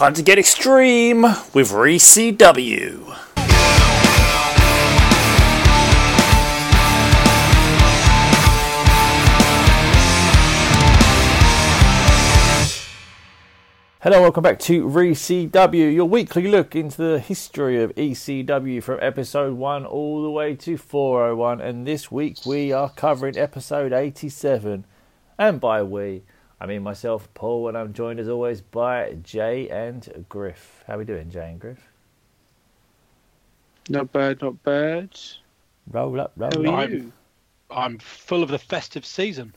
time to get extreme with ReCW. Hello, welcome back to ReCW, your weekly look into the history of ECW from episode 1 all the way to 401. And this week we are covering episode 87. And by we, I mean myself, Paul, and I'm joined as always by Jay and Griff. How are we doing, Jay and Griff? Not bad, not bad. Roll up, roll How up. are you? I'm full of the festive season.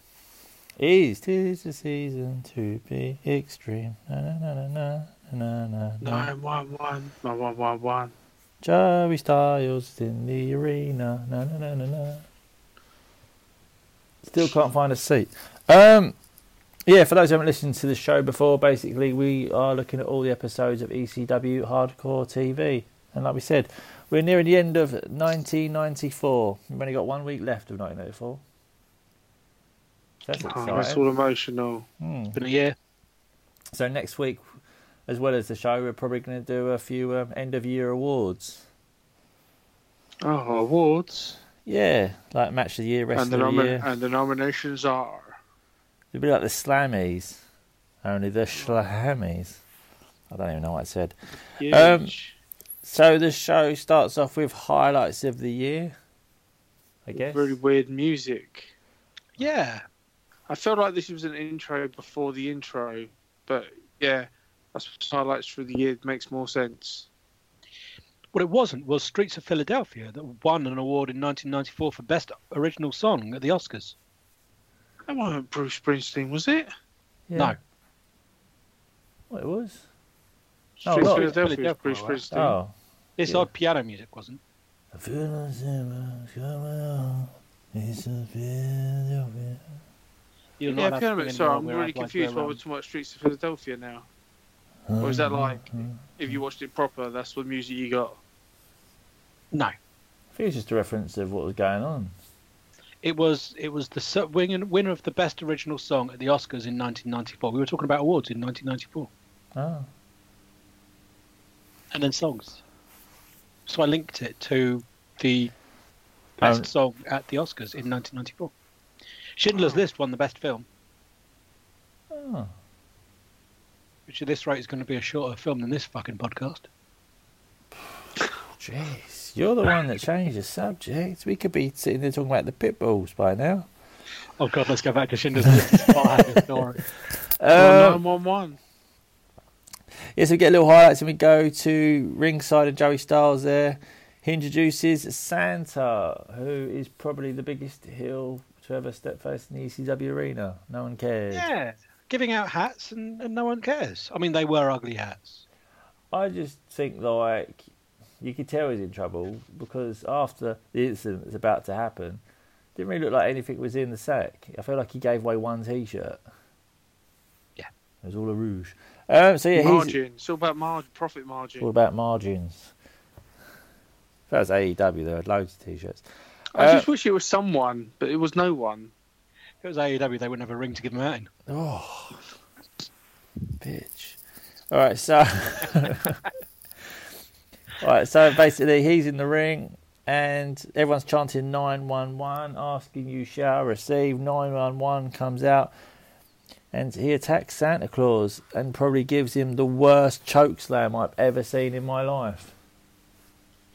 Is tis the season to be extreme. Na na na na na na na na. Nine one one one one one one. Joey Styles in the arena. Na na na na na. Still can't find a seat. Um, yeah, for those who haven't listened to the show before, basically we are looking at all the episodes of ECW Hardcore TV, and like we said, we're nearing the end of 1994. We've only got one week left of 1994. That's Oh, exciting. all emotional. Been a year. So next week, as well as the show, we're probably going to do a few um, end of year awards. Oh, awards. Yeah, like match of the year, rest And of the, the nomi- year. and the nominations are. It'd be like the Slammies, only the Slammies. I don't even know what I said. Huge. Um, So the show starts off with highlights of the year. I guess. Really weird music. Yeah. I felt like this was an intro before the intro, but yeah, that's highlights through the year. Makes more sense. What it wasn't was Streets of Philadelphia that won an award in 1994 for Best Original Song at the Oscars. That wasn't Bruce Springsteen, was it? Yeah. No. What it was? Oh, Streets of Philadelphia was Bruce Philadelphia, Springsteen. Oh. This Yeah. odd piano music wasn't. I feel like someone's coming on. It's a Philadelphia. You're Yeah, not Pyramid. allowed Sorry, I'm really confused why we're talking about Streets of Philadelphia now. Or is that mm-hmm. like, if you watched it proper, that's what music you got? No. I think it's just a reference of what was going on. It was it was the winner of the Best Original Song at the Oscars in 1994. We were talking about awards in 1994. Oh. and then songs. So I linked it to the best Um, song at the Oscars in 1994. Schindler's List won the best film, Oh. which at this rate is going to be a shorter film than this fucking podcast. Jeez, you're the one that changed the subject. We could be sitting there talking about the pit bulls by now. Oh god, let's go back to Schindler's List. What I have a story. Oh, Um, 911. Yes, we get little highlights and we go to ringside and Joey Styles there. He introduces Santa, who is probably the biggest heel to ever step face in the ECW arena. No one cares. Yeah, giving out hats and, and no one cares. I mean, they were ugly hats. I just think like you could tell he's in trouble because after the incident that's about to happen, didn't really look like anything was in the sack. I feel like he gave away one T-shirt. Yeah. it was all a rouge. Um, so yeah, he's margin. It's all about mar- profit margin. all about margins. If that was AEW, there had loads of T-shirts. I Uh, just wish it was someone, but it was no one. If it was AEW, they wouldn't have a ring to give them out in. Oh, bitch. All right, so. Right, so basically, he's in the ring, and everyone's chanting 911, asking you shall receive. 911 comes out, and he attacks Santa Claus and probably gives him the worst choke slam I've ever seen in my life.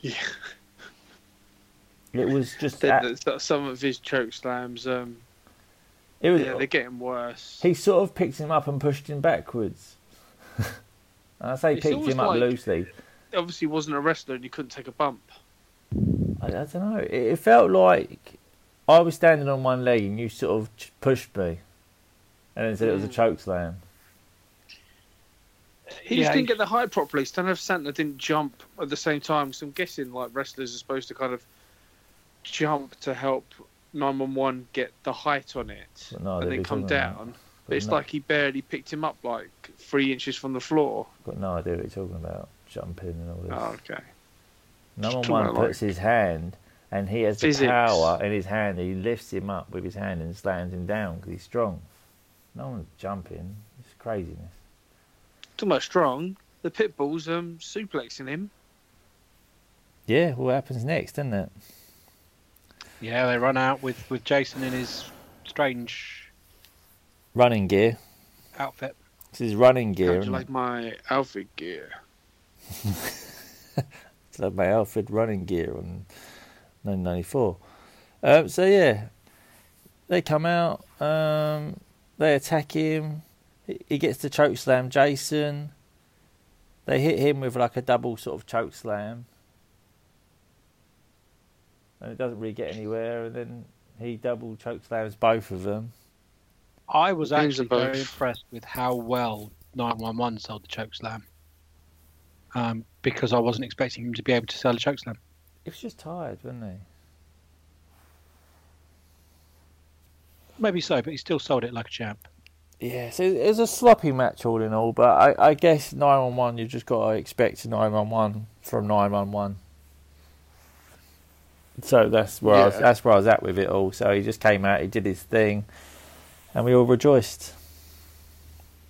Yeah. It was just. Some of his choke slams. Um, it was. yeah, they're getting worse. He sort of picked him up and pushed him backwards. I say It's picked him up like- loosely. Obviously, wasn't a wrestler, and you couldn't take a bump. I, I don't know. It, it felt like I was standing on one leg and you sort of pushed me, and then said it was a Mm. choke slam. He Yeah, just didn't he- get the height properly. So I don't know if Santa didn't jump at the same time. So I'm guessing like wrestlers are supposed to kind of jump to help 911 get the height on it, no, and then come down. But But it's no, like he barely picked him up like three inches from the floor. got no idea what you're talking about. Jumping and all this. Oh, okay. Number talking one about, puts his hand, and he has Physics. the power in his hand. He lifts him up with his hand and slams him down because he's strong. No one's jumping. It's craziness. Talking about strong. the pit bulls um suplexing him. Yeah, what happens next, doesn't it? Yeah, they run out with, with Jason in his strange Running gear. outfit. This is running gear. How'd you like my outfit gear? It's like my Alfred running gear on 1994. Um, so yeah, they come out. Um, they attack him. He- He gets the choke slam. Jason. They hit him with like a double sort of choke slam, and it doesn't really get anywhere. And then he double choke slams both of them. I was actually very impressed with how well 911 sold the choke slam. Um, because I wasn't expecting him to be able to sell a choke slam. He was just tired, wasn't he? Maybe so, but he still sold it like a champ. Yeah, so it was a sloppy match all in all, but I, I guess 911, you've just got to expect 911 from 911. So that's where I was, Yeah. that's where I was at with it all. So he just came out, he did his thing, and we all rejoiced.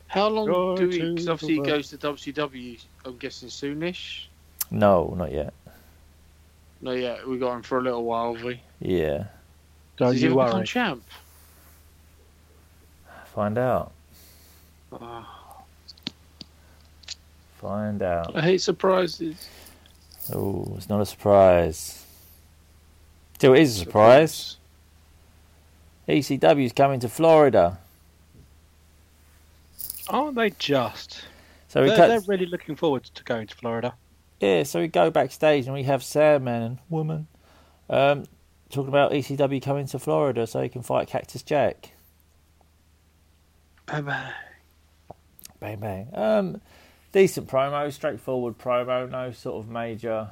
How long Go do we? to Because obviously he the goes to WCW. I'm guessing soonish. No, not yet. No, yet. we got him for a little while. Have we? Yeah, Don't Does he you ever become worry. champ? find out. Oh, Find out. I hate surprises. Oh, it's not a surprise. Still, it is a surprise. ECW's coming to Florida. Aren't they just? So They're, cut, they're really looking forward to going to Florida. Yeah, so we go backstage and we have Sandman and Woman um, talking about ECW coming to Florida so he can fight Cactus Jack. Bye bye. Bang bang. Um, decent promo, straightforward promo, no sort of major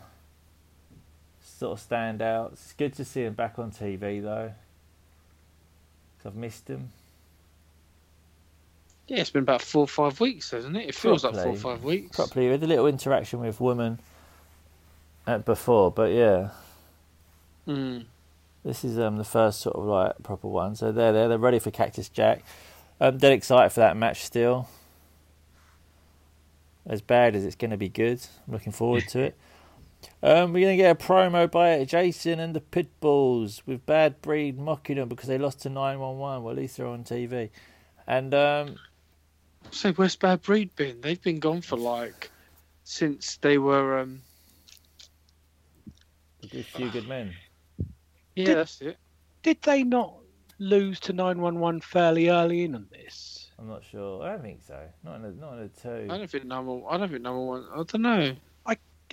sort of standouts. It's good to see him back on TV though, 'cause I've missed him. Yeah, it's been about four or five weeks, hasn't it? It feels like four or five weeks. Properly, we had a little interaction with Woman before, but yeah. Mm. This is um the first sort of like proper one. So they're there, they're ready for Cactus Jack. I'm dead excited for that match still. As bad as it's going to be good, I'm looking forward to it. Um, we're going to get a promo by Jason and the Pitbulls with Bad Breed mocking them because they lost to 911. Well, at least they're on TV. And um, So where's Bad Breed been? They've been gone for like since they were. um a few good men. Yeah, Did- that's it. Did they not lose to 911 fairly early in on this? I'm not sure. I don't think so. Not in a, not in a two. I don't think number. I don't think number one. I don't know.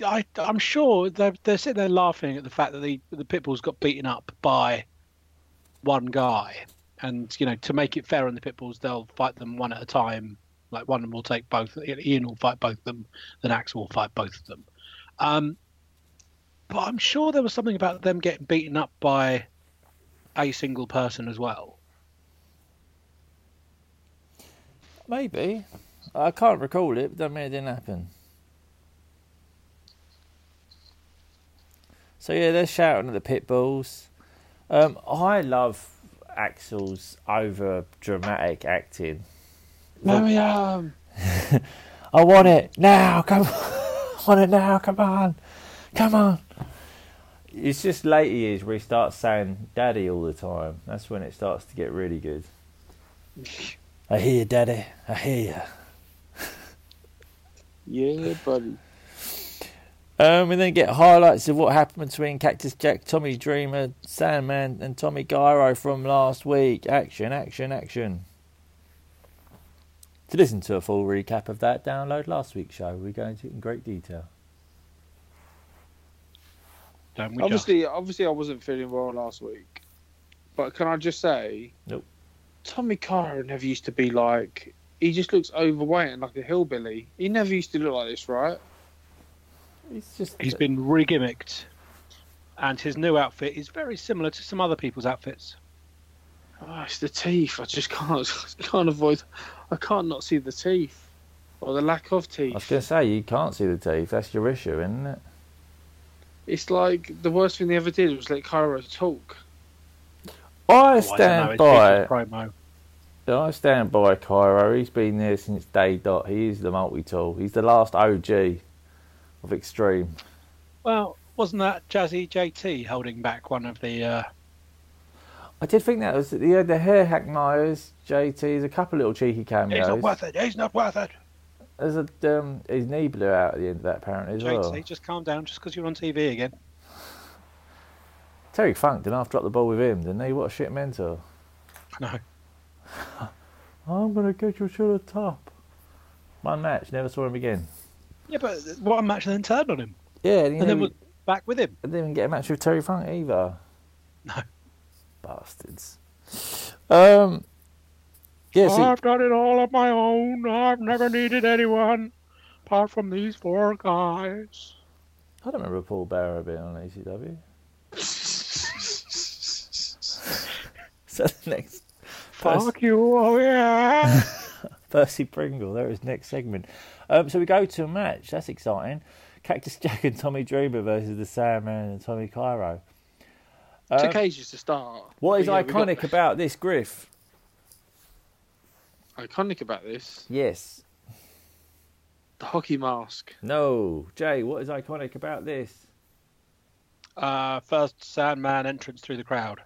I, I'm sure they're, they're sitting there laughing at the fact that the, the Pitbulls got beaten up by one guy. And, you know, to make it fair on the Pitbulls, they'll fight them one at a time. Like one of them will take both. Ian will fight both of them. Then Axel will fight both of them. Um, but I'm sure there was something about them getting beaten up by a single person as well. Maybe. I can't recall it, but doesn't mean it didn't happen. So yeah, they're shouting at the pit bulls. Um, I love Axel's over dramatic acting. Mariam. I want it now, come on. I want it now, come on. Come on. It's just later years where he starts saying daddy all the time. That's when it starts to get really good. I hear you, daddy. I hear you. Yeah, buddy. Um, we then get highlights of what happened between Cactus Jack, Tommy Dreamer, Sandman, and Tommy Cairo from last week. Action, action, action. To listen to a full recap of that, download last week's show. We go into it in great detail. Don't we just? Obviously, obviously, I wasn't feeling well last week. But can I just say, Nope. Tommy Cairo never used to be like. He just looks overweight and like a hillbilly. He never used to look like this, right? He's just He's been re-gimmicked, and his new outfit is very similar to some other people's outfits. Oh, it's the teeth. I just can't can't avoid. I can't not see the teeth or the lack of teeth. I was going to say you can't see the teeth. That's your issue, isn't it? It's like the worst thing they ever did was let Cairo talk. I Oh, I stand by. Peter's promo. I stand by Cairo. He's been there since day dot. He is the multi-tool. He's the last OG of Extreme. Well, wasn't that Jazzy JT holding back one of the? Uh... I did think that was the the hair hack Myers, JT's a couple little cheeky cameos. He's not worth it. He's not worth it. There's a um, his knee blew out at the end of that apparently as JT, well. JT, just calm down, just because you're on TV again. Terry Funk didn't have to drop the ball with him, didn't he? What a shit mentor. No. I'm gonna get you to the top. One match, never saw him again. Yeah, but what a match then turned on him, Yeah, and, and then then was back with him. I didn't even get a match with Terry Funk either. No. Bastards. Um. Yeah, see, I've done it all on my own. I've never needed anyone apart from these four guys. I don't remember Paul Bearer being on ECW. so the next Percy, Fuck you, oh yeah. Percy Pringle, there is next segment. Um, so we go to a match. That's exciting. Cactus Jack and Tommy Dreamer versus the Sandman and Tommy Cairo. Um, Took ages to start. what is But yeah, we got- iconic about this, Griff? iconic about this? Yes. The hockey mask. No. Jay, what is iconic about this? uh, first Sandman entrance through the crowd.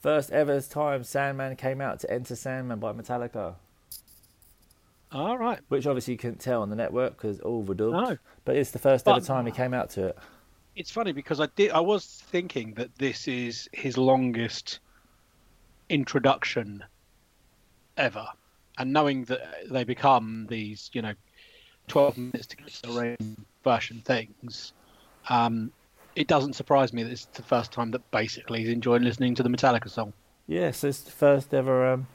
First ever time Sandman came out to Enter Sandman by Metallica, All right. which obviously you couldn't tell on the network because all overdubbed. No. But it's the first ever But- time he came out to it. It's funny because I did. I was thinking that this is his longest introduction ever, and knowing that they become these, you know, twelve minutes to get to the ring version things, um, it doesn't surprise me that it's the first time that basically he's enjoying listening to the Metallica song. Yes, it's the first ever, um,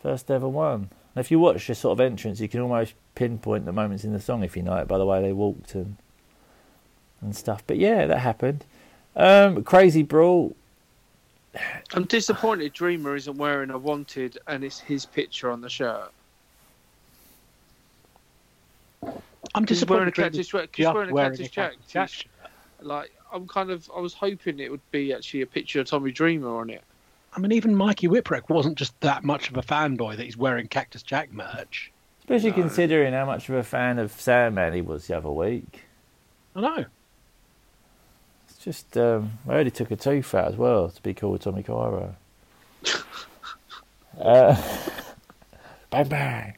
first ever one. And if you watch the sort of entrance, you can almost pinpoint the moments in the song if you know it by the way they walked and and stuff. But yeah, that happened. Um, Crazy Brawl. I'm disappointed Dreamer isn't wearing a wanted and it's his picture on the shirt. I'm He's wearing a disappointed. Cactus Jack. He's wearing a Cactus a Jack. Jack Like I'm kind of, I was hoping it would be actually a picture of Tommy Dreamer on it. I mean, even Mikey Whipwreck wasn't just that much of a fanboy that he's wearing Cactus Jack merch. Especially No. considering how much of a fan of Sandman he was the other week. I know. Just, um, I he took a tooth out as well to be called Tommy Cairo. uh, bang bang.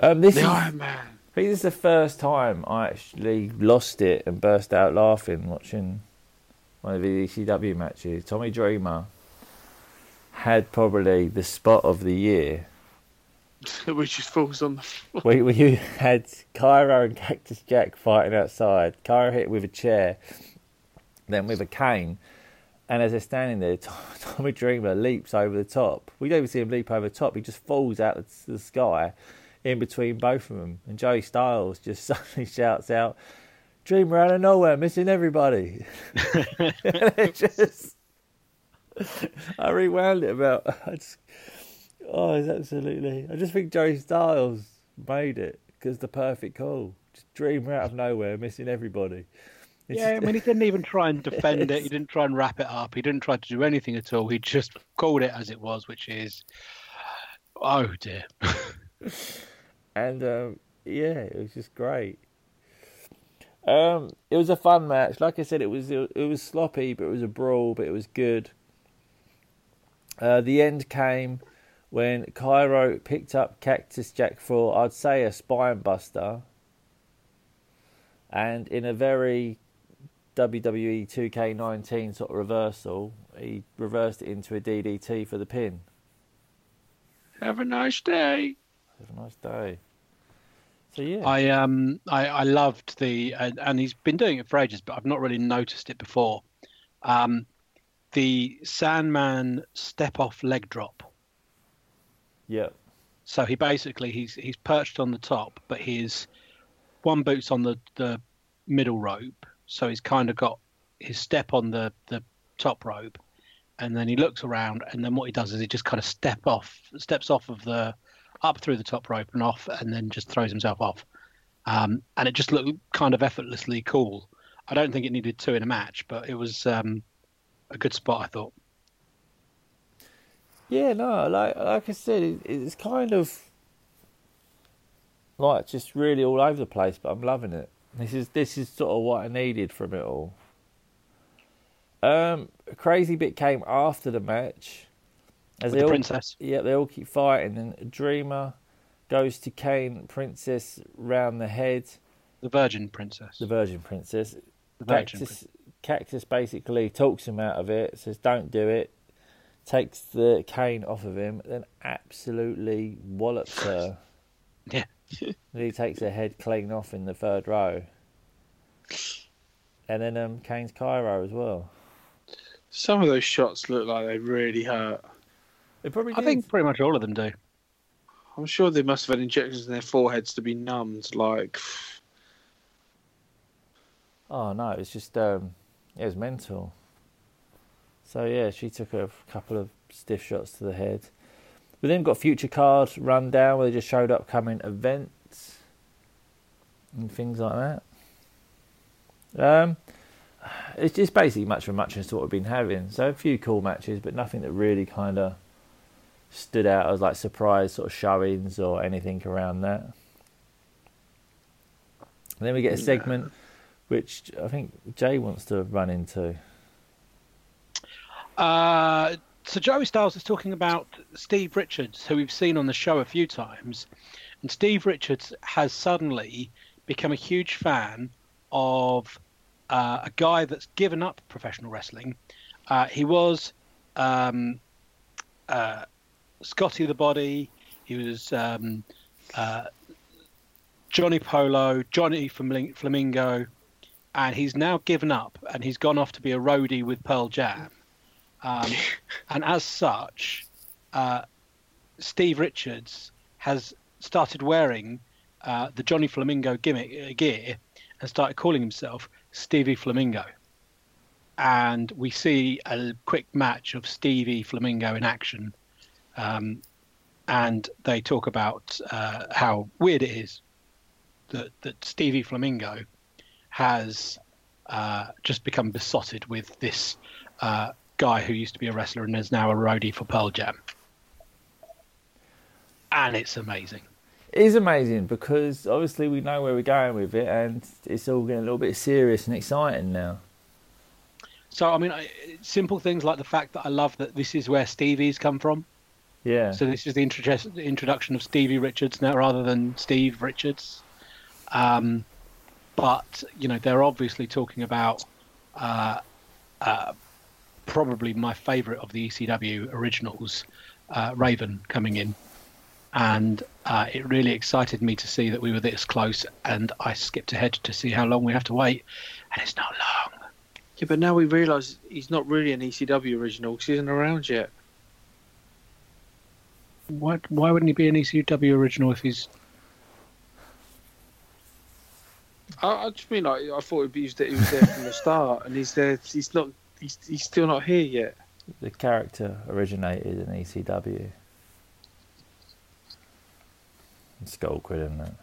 Um, this The is, Iron Man. I think this is the first time I actually lost it and burst out laughing watching one of the ECW matches. Tommy Dreamer had probably the spot of the year Which just falls on the floor. we, we had Cairo and Cactus Jack fighting outside. Cairo hit with a chair, then with a cane. And as they're standing there, Tommy Dreamer leaps over the top. We don't even see him leap over the top. He just falls out of the sky in between both of them. And Joey Styles just suddenly shouts out, Dreamer out of nowhere, missing everybody. and just, I rewound it about, I just, oh, it's absolutely, I just think Joey Styles made it because the perfect call. Just Dreamer out of nowhere, missing everybody. Yeah, I mean, he didn't even try and defend it. He didn't try and wrap it up. He didn't try to do anything at all. He just called it as it was, which is, oh dear. and um, yeah, it was just great. Um, it was a fun match. Like I said, it was it, was sloppy, but it was a brawl, but it was good. Uh, the end came when Cairo picked up Cactus Jack for, I'd say, a spine buster, and in a very WWE 2K19 sort of reversal, he reversed it into a DDT for the pin. Have a nice day. Have a nice day. So yeah, I um I, I loved the and, and he's been doing it for ages, but I've not really noticed it before. Um, the Sandman step off leg drop. yeah. So he basically he's he's perched on the top, but his one boot's on the the middle rope, so he's kind of got his step on the the top rope, and then he looks around, and then what he does is he just kind of step off, steps off of the up through the top rope and off, and then just throws himself off, um, and it just looked kind of effortlessly cool. I don't think it needed two in a match, but it was um, a good spot, I thought. Yeah, no, like like I said, it's kind of like just really all over the place, but I'm loving it. This is this is sort of what I needed from it all. Um, a crazy bit came after the match. With they the all, princess. Yeah, they all keep fighting, and Dreamer goes to cane Princess round the head, The Virgin Princess. the Virgin Princess. The Virgin Cactus, Cactus basically talks him out of it, says don't do it, takes the cane off of him, then absolutely wallops her. Yeah. He takes her head clean off in the third row. And then um, canes Cairo as well. Some of those shots look like they really hurt. It probably I did. think pretty much all of them do. I'm sure they must have had injections in their foreheads to be numbed. Like, Oh no, it's just um, it was mental. So yeah, she took a couple of stiff shots to the head. We then got future card rundown where they just showed upcoming events and things like that. Um, it's just basically much for much as what we've been having. So a few cool matches, but nothing that really kind of stood out as like surprise sort of showings or anything around that. And then we get a segment which I think Jay wants to run into. Uh, so Joey Styles is talking about Steve Richards, who we've seen on the show a few times, and Steve Richards has suddenly become a huge fan of uh, a guy that's given up professional wrestling. Uh, he was um, uh, Scotty the Body. He was um, uh, Johnny Polo, Johnny Flaming- Flamingo, and he's now given up and he's gone off to be a roadie with Pearl Jam. Um, and as such, uh, Steve Richards has started wearing uh, the Johnny Flamingo gimmick uh, gear and started calling himself Stevie Flamingo. And we see a quick match of Stevie Flamingo in action. Um, and they talk about uh, how weird it is that, that Stevie Flamingo has uh, just become besotted with this uh, guy who used to be a wrestler and is now a roadie for Pearl Jam. And it's amazing. It is amazing because obviously we know where we're going with it, and it's all getting a little bit serious and exciting now. So, I mean, I- simple things like the fact that I love that this is where Stevie's come from. Yeah, So this is the introduction of Stevie Richards now, rather than Steve Richards. Um, but you know, they're obviously talking about uh, uh, probably my favourite of the ECW originals, uh, Raven, coming in, and uh, it really excited me to see that we were this close. And I skipped ahead to see how long we have to wait, and it's not long. yeah, but now we realise he's not really an ECW original because he isn't around yet. Why, why wouldn't he be an ECW original if he's I, I just mean like I thought he was there, he was there from the start, and he's there. He's not. He's, he's still not here yet. the character originated in ECW. It's awkward, isn't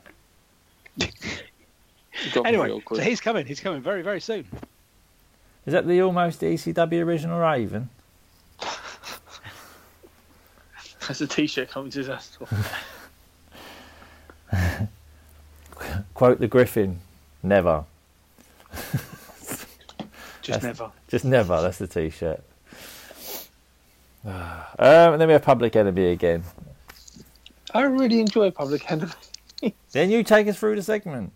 it? It anyway? So he's coming. He's coming very very soon. Is that the almost ECW original Raven? That's a T-shirt coming to his store. Quote the Griffin, never. Just That's- never. Just never, that's the t shirt. um, and then we have Public Enemy again. I really enjoy Public Enemy. Then you take us through the segment.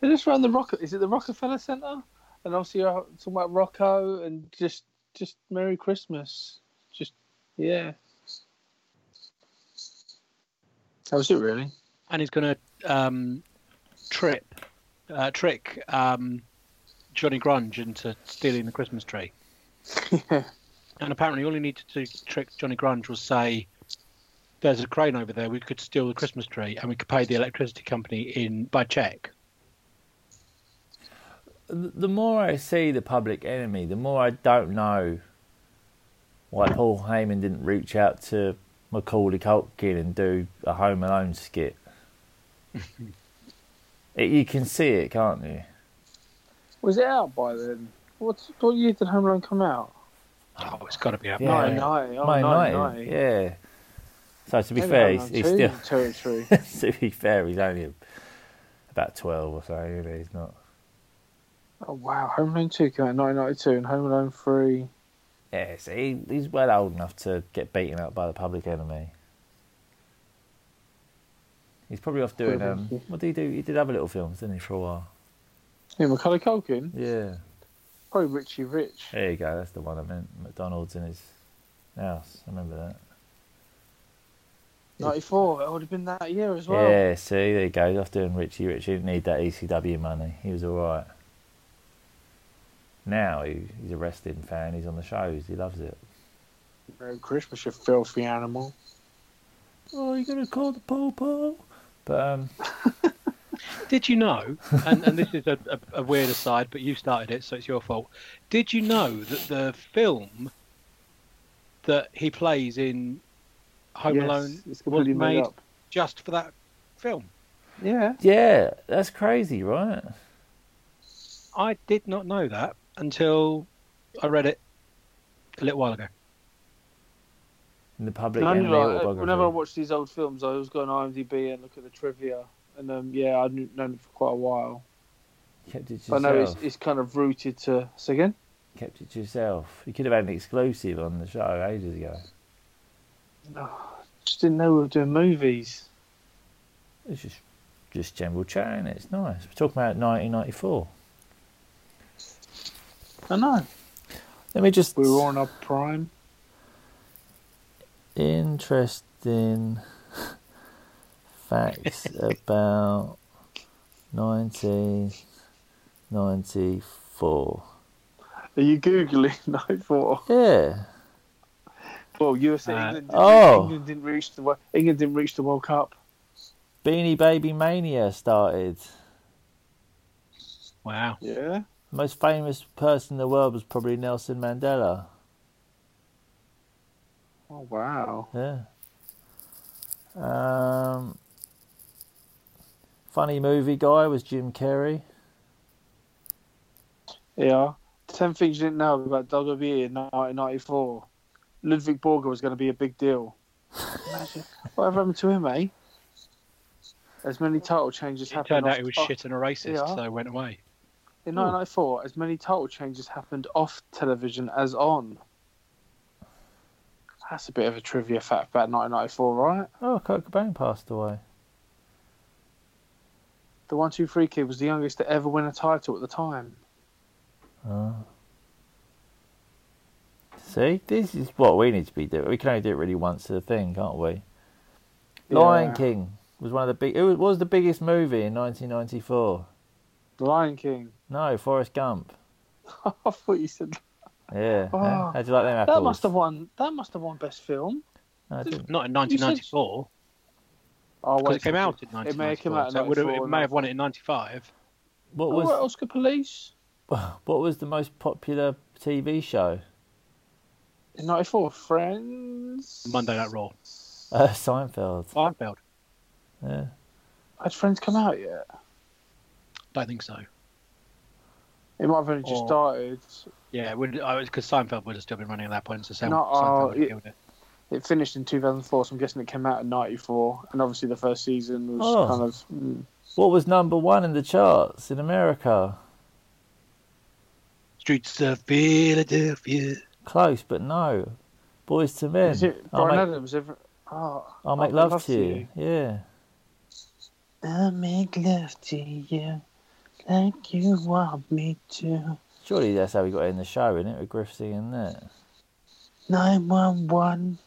They just run the Rock. Is it the Rockefeller Center? And obviously you're talking about Rocco and just just Merry Christmas. Just yeah. That was it really. and he's going to um, trip, uh, trick um, Johnny Grunge into stealing the Christmas tree. yeah. And apparently, all he needed to trick Johnny Grunge was say, "There's a crane over there. We could steal the Christmas tree, and we could pay the electricity company in by check." The more I see the Public Enemy, the more I don't know why Paul Heyman didn't reach out to Macaulay Culkin and do a Home Alone skit. it, you can see it, can't you? Was it out by then? What what year did Home Alone come out? Oh, it's got to be out. Yeah. there. 1990. Oh, Man 1990. United, yeah. So to be Maybe fair, he's, Alone he's 2 still territory. to be fair, he's only about twelve or so. isn't he? He's not. oh wow, Home Alone 2 came out in 1992 and Home Alone 3. Yeah, so he, he's well old enough to get beaten up by the Public Enemy. He's probably off doing. Um, what did he do? He did other little films, didn't he, for a while? Yeah, Macaulay Culkin. Yeah. Probably Richie Rich. There you go. That's the one I meant. McDonald's in his house. I remember that. 94. It would have been that year as well. Yeah. See, there you go. Off doing Richie Rich. He didn't need that ECW money. He was all right. Now he, he's a wrestling fan. He's on the shows. He loves it. Merry Christmas, you filthy animal. Oh, you gonna call the popo? But um, Did you know? And, and this is a, a, a weird aside, but you started it, so it's your fault. Did you know that the film that he plays in Home Yes, Alone It's was completely made made up. just for that film? Yeah. yeah, that's crazy, right? I did not know that until I read it a little while ago. In the public And I knew, like, autobiography. whenever I watch these old films, I always go on IMDb and look at the trivia. And um, yeah, I've known it for quite a while. kept it to But I know it's, it's kind of rooted to. Say again? Kept it to yourself. You could have had an exclusive on the show ages ago. No just didn't know we were doing movies. It's just just general chatting. It's nice. We're talking about 1994. I know. Let me just We were on our prime. interesting facts about 1994. Are you Googling 94? Yeah. Well, USA, Uh, England, didn't, oh. England didn't reach the Wo- England didn't reach the World Cup. Beanie Baby Mania started. Wow. Yeah. The most famous person in the world was probably Nelson Mandela. Oh wow. Yeah. Um, funny movie guy was Jim Carrey. Yeah. Ten things you didn't know about WWE in 1994. Ludvig Borga was going to be a big deal. Imagine whatever happened to him, eh? As many title changes It happened. turned out off- he was off- shit and a racist, Yeah. so it went away. In 1994, as many title changes happened off television as on. That's a bit of a trivia fact about 1994, right? Oh, Kurt Cobain passed away. The one, two, three kid was the youngest to ever win a title at the time. Oh. See, this is what we need to be doing. We can only do it really once a thing, can't we? Lion King was one of the big. It was, what was the biggest movie in 1994? The Lion King. No, Forrest Gump. I thought you said Yeah. Oh, huh? How'd you like them apples? that must have won. That must have won best film. No, didn't. In 1994, Oh, because it came out in It may have come out so it, would have, it may have won it in 95. What Oh, was right, Oscar Police what was the most popular TV show? in '94. Friends. Monday Night Raw. Uh, Seinfeld. Seinfeld. Yeah. Had Friends come out yet? Don't think so. It might have only just Or- started. Yeah, because Seinfeld would have still been running at that point, so Sam, No, Seinfeld uh, would have killed it. It finished in 2004, so I'm guessing it came out in '94. And obviously, the first season was Oh. kind of. Mm, What was number one in the charts in America? Streets of Philadelphia. Close, but no. Boyz II Men. is it I'll Brian make, Adams? Ever, oh, I'll make love, to you. Yeah. I'll make love to you like you want me to. Surely that's how we got in the show, isn't it? With Griff singing that. 911.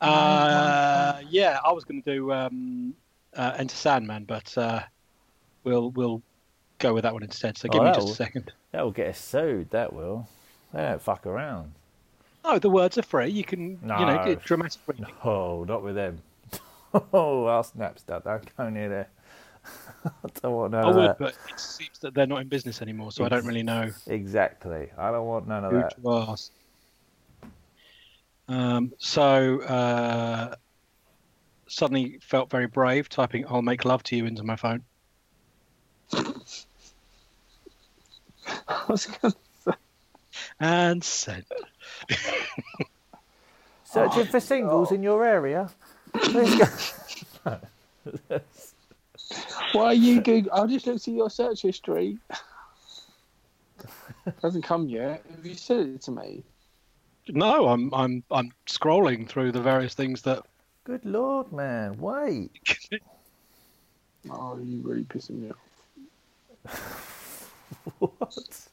Uh, yeah, I was going to do um, uh, Enter Sandman, but uh, we'll we'll go with that one instead. So Oh, give me that just a second. That will get us sued, that will. They don't fuck around. No, the words are free. You can you know No. get dramatic reading. Oh, not with them. oh, I'll snap stuff. Don't go near there. I don't want none I of would, that. but it seems that they're not in business anymore, so I don't really know Exactly. I don't want none of who that. To ask. Um, so uh, suddenly felt very brave typing "I'll make love to you" into my phone. I was gonna say, and send. Searching for singles in your area. Why are you Google? I'll just look at your search history. It Hasn't come yet. Have you sent it to me? No, I'm I'm I'm scrolling through the various things that. Good lord, man. Wait. Oh, you really pissing me off. What?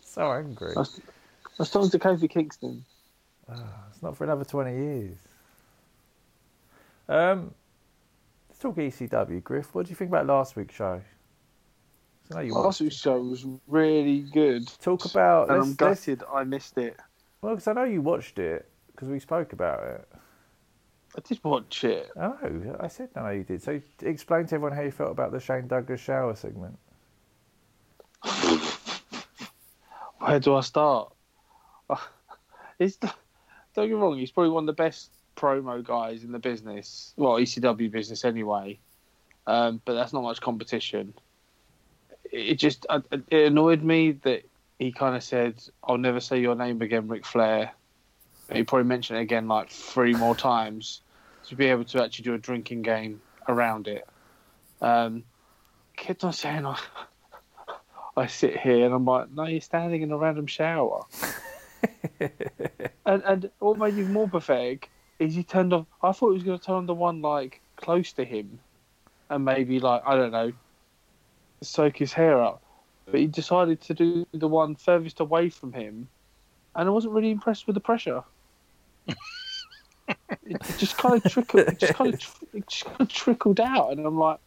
So angry. I was, I was talking to Kofi Kingston. It's not for another 20 years. Um, let's talk ECW, Griff. What do you think about last week's show? I you Last week's it. show was really good. Talk about. And let's- I'm let's- gutted I missed it. Well, because I know you watched it because we spoke about it. I did watch it. Know. I said no, you did. So explain to everyone how you felt about the Shane Douglas shower segment. Where do I start? It's, don't get me wrong, he's probably one of the best promo guys in the business. Well, ECW business anyway. Um, but that's not much competition. It just it annoyed me that he kind of said, "I'll never say your name again, Ric Flair." He probably mentioned it again like three more times to be able to actually do a drinking game around it. Um, kept on saying, I, I sit here and I'm like, no, you're standing in a random shower. and and what made you more pathetic is he turned off. I thought he was going to turn on the one like close to him, and maybe like I don't know, soak his hair up. But he decided to do the one furthest away from him, and I wasn't really impressed with the pressure. it, it just kind of trickled. It just kind of tr- it just kind of trickled out, and I'm like,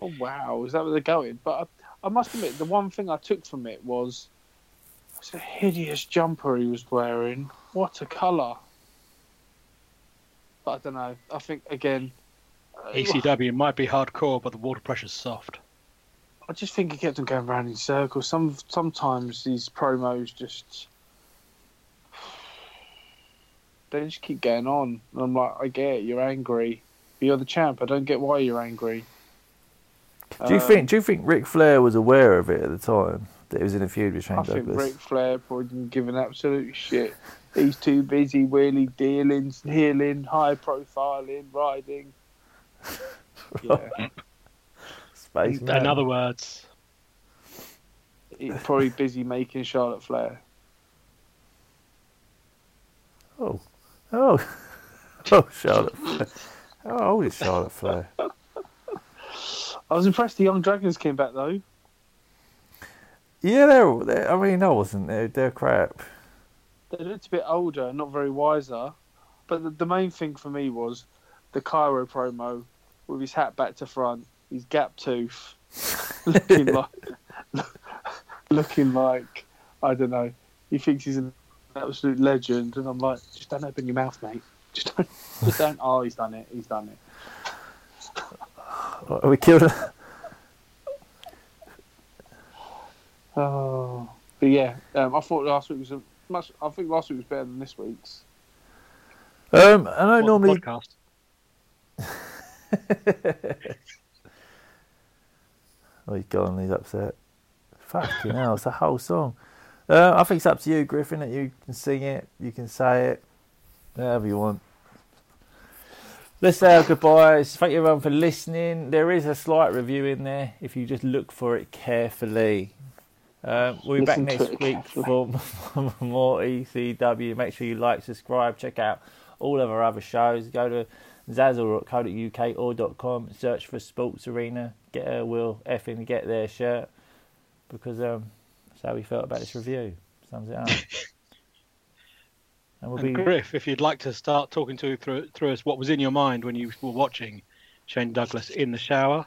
oh wow, is that where they're going? But I, I must admit, the one thing I took from it was it's a hideous jumper he was wearing. What a colour! But I don't know. I think again, uh, ECW might be hardcore, but the water pressure's soft. I just think he kept on going round in circles. Some sometimes these promos just they just keep going on, and I'm like, I get it, you're angry, but you're the champ. I don't get why you're angry. Do you Um, think? Do you think Ric Flair was aware of it at the time that he was in a feud with Shane I think Ric Flair probably didn't give an absolute shit. He's too busy wheeling, dealing, healing, high profiling, riding. Yeah, Space In Man. other words, he's probably busy making Charlotte Flair. Oh, oh, oh, Charlotte. Flair. How old is Charlotte Flair? I was impressed the Young Dragons came back though. Yeah, they're, they're. I mean, I wasn't. They're, they're crap. They looked a bit older, not very wiser. But the, the main thing for me was the Cairo promo with his hat back to front, his gap tooth, looking like, looking like I don't know. He thinks he's an absolute legend, and I'm like, just don't open your mouth, mate. Just don't. Just don't. Oh, he's done it. He's done it. Are we killed? Oh, but yeah, um, I thought last week was a much. I think last week was better than this week's. Um, I know what, normally. podcast. Oh, he's gone. He's upset. Fucking hell! It's a whole song. Uh, I think it's up to you, Griffin. That you can sing it, you can say it, however you want. Let's say our goodbyes. Thank you everyone for listening. There is a slight review in there if you just look for it carefully. Um, we'll be back Listen to next week carefully. for more ECW. Make sure you like, subscribe, check out all of our other shows. Go to zazzle.co.uk or .com, search for Sports Arena, get a Will effing get their shirt because um, that's how we felt about this review. Sums it up. and we'll And be Griff, if you'd like to start talking to through, through us what was in your mind when you were watching Shane Douglas in the shower,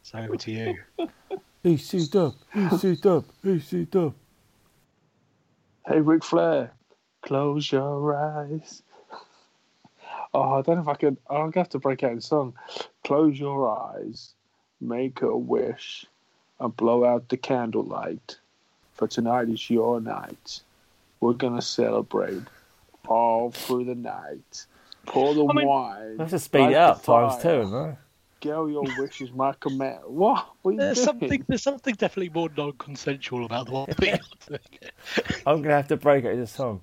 it's over to you. EC Dub, EC Dub, EC Dub. Hey, Ric Flair, close your eyes. Oh, I don't know if I can. I'm gonna have to break out in song. Close your eyes, make a wish, and blow out the candlelight. For tonight is your night. We're gonna celebrate all through the night. Pour the I mean- wine. Let's just speed it up times fire. two, right? Girl, your wish is my command. What? What There's doing? something. There's something definitely more non-consensual about the one being. I'm gonna have to break it into song.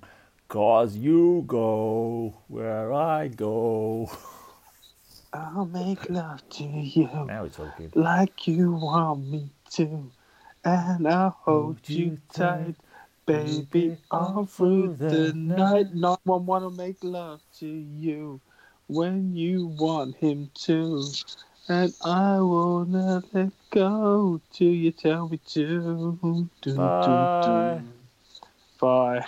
Cause you go where I go. I'll make love to you Now we're talking. like you want me to, and I'll hold you tight, baby, all through the night. Not one wanna make love to you when you want him to, and I will not let go till you tell me to. Do, do, Bye. do. Bye.